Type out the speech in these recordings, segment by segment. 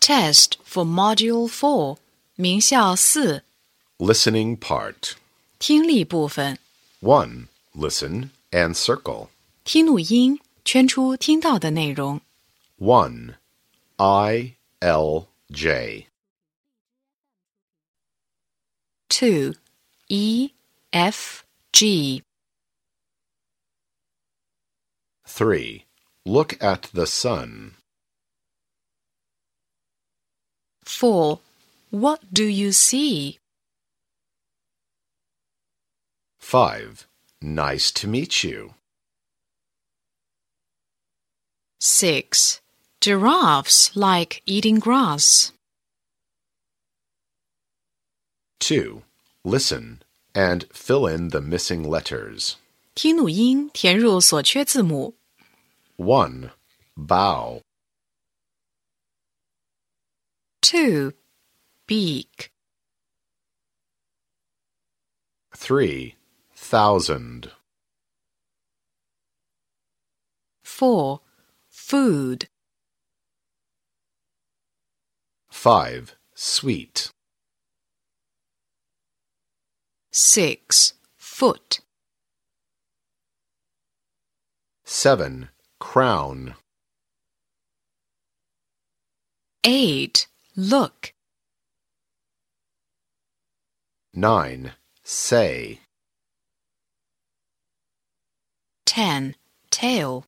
Test for Module Four，名校四 Listening part. 听力部分。 1. Listen and circle. 听录音，圈出听到的内容。 1. I L J. Two, E, F, G. 3. Look at the sun. Four. What do you see? 5. Nice to meet you. Six. Giraffes like eating grass. 2. Listen and fill in the missing letters. 听录音，填入所缺字母。 1. Bow. Two. Beak. 3. Thousand. Four. Food. 5. Sweet. Six. Foot. 7. Crown. Eight. Look. 9. Say. Ten. Tail.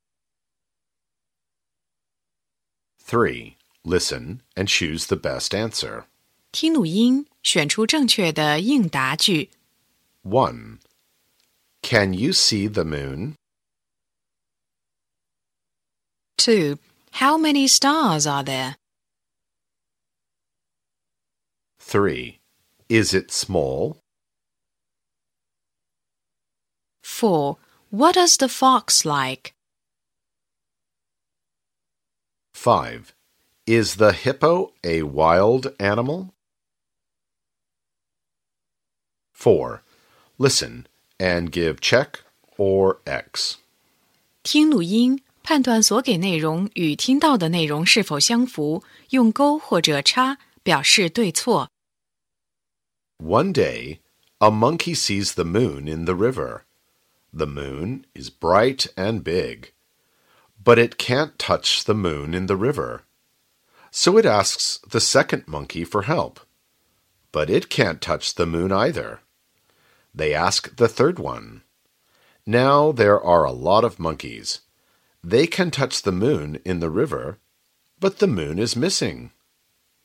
3. Listen and choose the best answer. 听录音，选出正确的应答句。 1. Can you see the moon? Two. How many stars are there? 3. Is it small? Four. What does the fox like? 5. Is the hippo a wild animal? 4. Listen and give check or X. 听录音，判断所给内容与听到的内容是否相符，用勾或者叉表示对错。 One day, a monkey sees the moon in the river. The moon is bright and big, but it can't touch the moon in the river. So it asks the second monkey for help, but it can't touch the moon either. They ask the third one. Now there are a lot of monkeys. They can touch the moon in the river, but the moon is missing.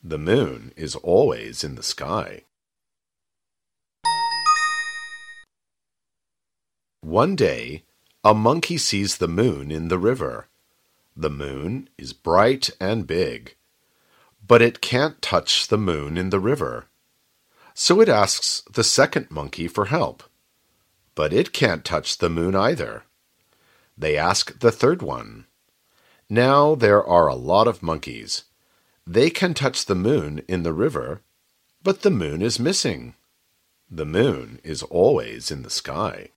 The moon is always in the sky. One day, a monkey sees the moon in the river. The moon is bright and big, but it can't touch the moon in the river. So it asks the second monkey for help, but it can't touch the moon either. They ask the third one. Now there are a lot of monkeys. They can touch the moon in the river, but the moon is missing. The moon is always in the sky.